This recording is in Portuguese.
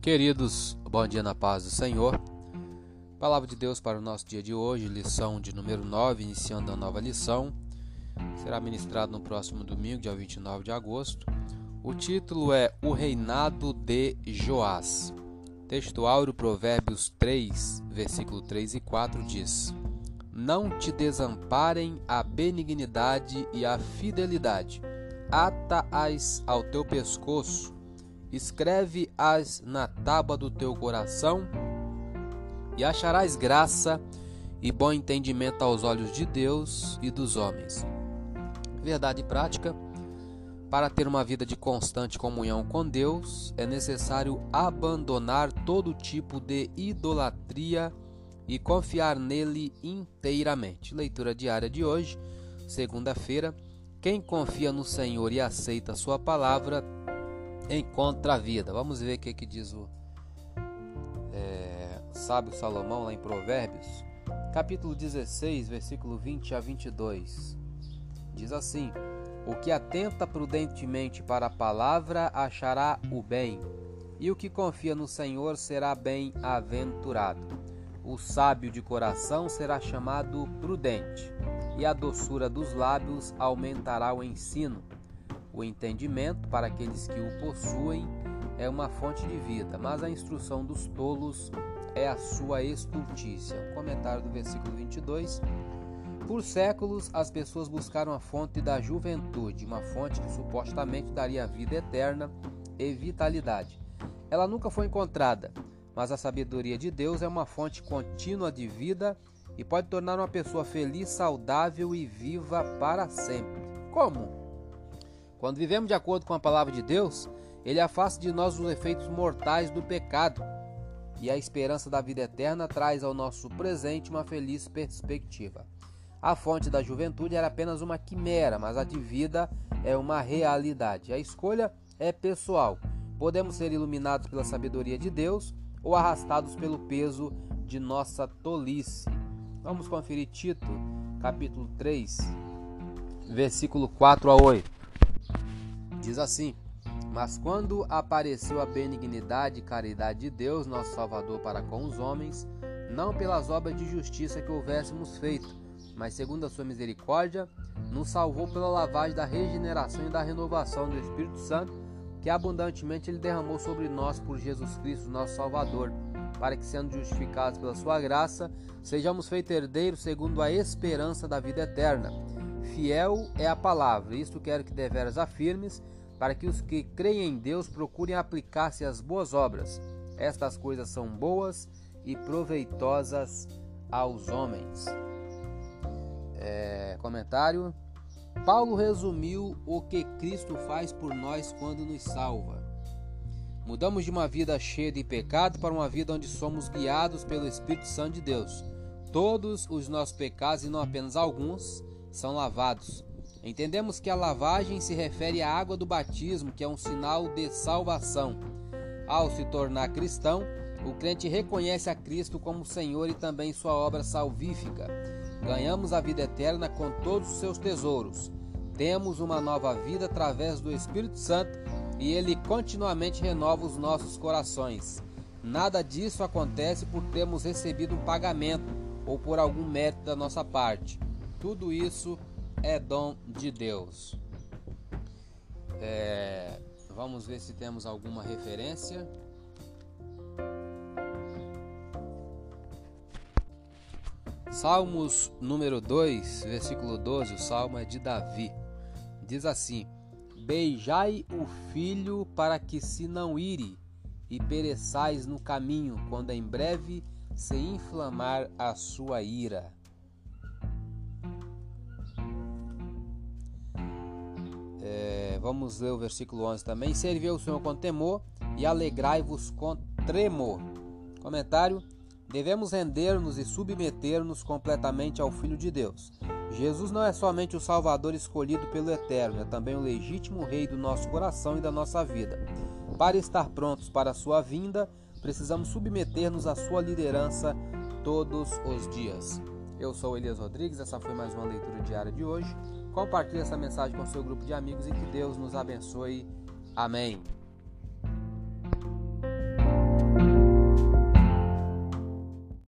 Queridos, bom dia na paz do Senhor. Palavra de Deus para o nosso dia de hoje, lição de número 9, iniciando a nova lição. Será ministrado no próximo domingo, dia 29 de agosto. O título é O Reinado de Joás. Texto áureo, Provérbios 3, versículo 3 e 4 diz: Não te desamparem a benignidade e a fidelidade ata-as ao teu pescoço, escreve-as na tábua do teu coração, e acharás graça e bom entendimento aos olhos de Deus e dos homens. Verdade prática: para ter uma vida de constante comunhão com Deus, é necessário abandonar todo tipo de idolatria e confiar nele inteiramente. Leitura diária de hoje, segunda-feira quem confia no Senhor e aceita a sua palavra encontra a vida. Vamos ver o que, que diz o é, sábio Salomão lá em Provérbios, capítulo 16, versículo 20 a 22. Diz assim: O que atenta prudentemente para a palavra achará o bem, e o que confia no Senhor será bem-aventurado. O sábio de coração será chamado prudente e a doçura dos lábios aumentará o ensino. O entendimento, para aqueles que o possuem, é uma fonte de vida, mas a instrução dos tolos é a sua estultícia. comentário do versículo 22. Por séculos, as pessoas buscaram a fonte da juventude, uma fonte que supostamente daria vida eterna e vitalidade. Ela nunca foi encontrada, mas a sabedoria de Deus é uma fonte contínua de vida e pode tornar uma pessoa feliz, saudável e viva para sempre. Como? Quando vivemos de acordo com a palavra de Deus, ele afasta de nós os efeitos mortais do pecado e a esperança da vida eterna traz ao nosso presente uma feliz perspectiva. A fonte da juventude era apenas uma quimera, mas a de vida é uma realidade. A escolha é pessoal. Podemos ser iluminados pela sabedoria de Deus ou arrastados pelo peso de nossa tolice. Vamos conferir Tito, capítulo 3, versículo 4 a 8. Diz assim: Mas quando apareceu a benignidade e caridade de Deus, nosso Salvador, para com os homens, não pelas obras de justiça que houvéssemos feito, mas segundo a sua misericórdia, nos salvou pela lavagem da regeneração e da renovação do Espírito Santo, que abundantemente ele derramou sobre nós por Jesus Cristo, nosso Salvador para que, sendo justificados pela sua graça, sejamos feitos herdeiros segundo a esperança da vida eterna. Fiel é a palavra, isto quero que deveras afirmes, para que os que creem em Deus procurem aplicar-se às boas obras. Estas coisas são boas e proveitosas aos homens. É, comentário. Paulo resumiu o que Cristo faz por nós quando nos salva. Mudamos de uma vida cheia de pecado para uma vida onde somos guiados pelo Espírito Santo de Deus. Todos os nossos pecados, e não apenas alguns, são lavados. Entendemos que a lavagem se refere à água do batismo, que é um sinal de salvação. Ao se tornar cristão, o crente reconhece a Cristo como Senhor e também sua obra salvífica. Ganhamos a vida eterna com todos os seus tesouros. Temos uma nova vida através do Espírito Santo e ele continuamente renova os nossos corações. Nada disso acontece por termos recebido um pagamento ou por algum mérito da nossa parte. Tudo isso é dom de Deus. É, vamos ver se temos alguma referência. Salmos número 2, versículo 12, o salmo é de Davi. Diz assim: Beijai o filho para que se não ire, e pereçais no caminho, quando em breve se inflamar a sua ira. É, vamos ler o versículo 11 também. Serviu o Senhor com temor e alegrai-vos com tremor. Comentário: Devemos render-nos e submeter-nos completamente ao Filho de Deus Jesus não é somente o Salvador escolhido pelo Eterno, é também o legítimo Rei do nosso coração e da nossa vida. Para estar prontos para a sua vinda, precisamos submeter-nos à sua liderança todos os dias. Eu sou Elias Rodrigues, essa foi mais uma leitura diária de hoje. Compartilhe essa mensagem com seu grupo de amigos e que Deus nos abençoe. Amém.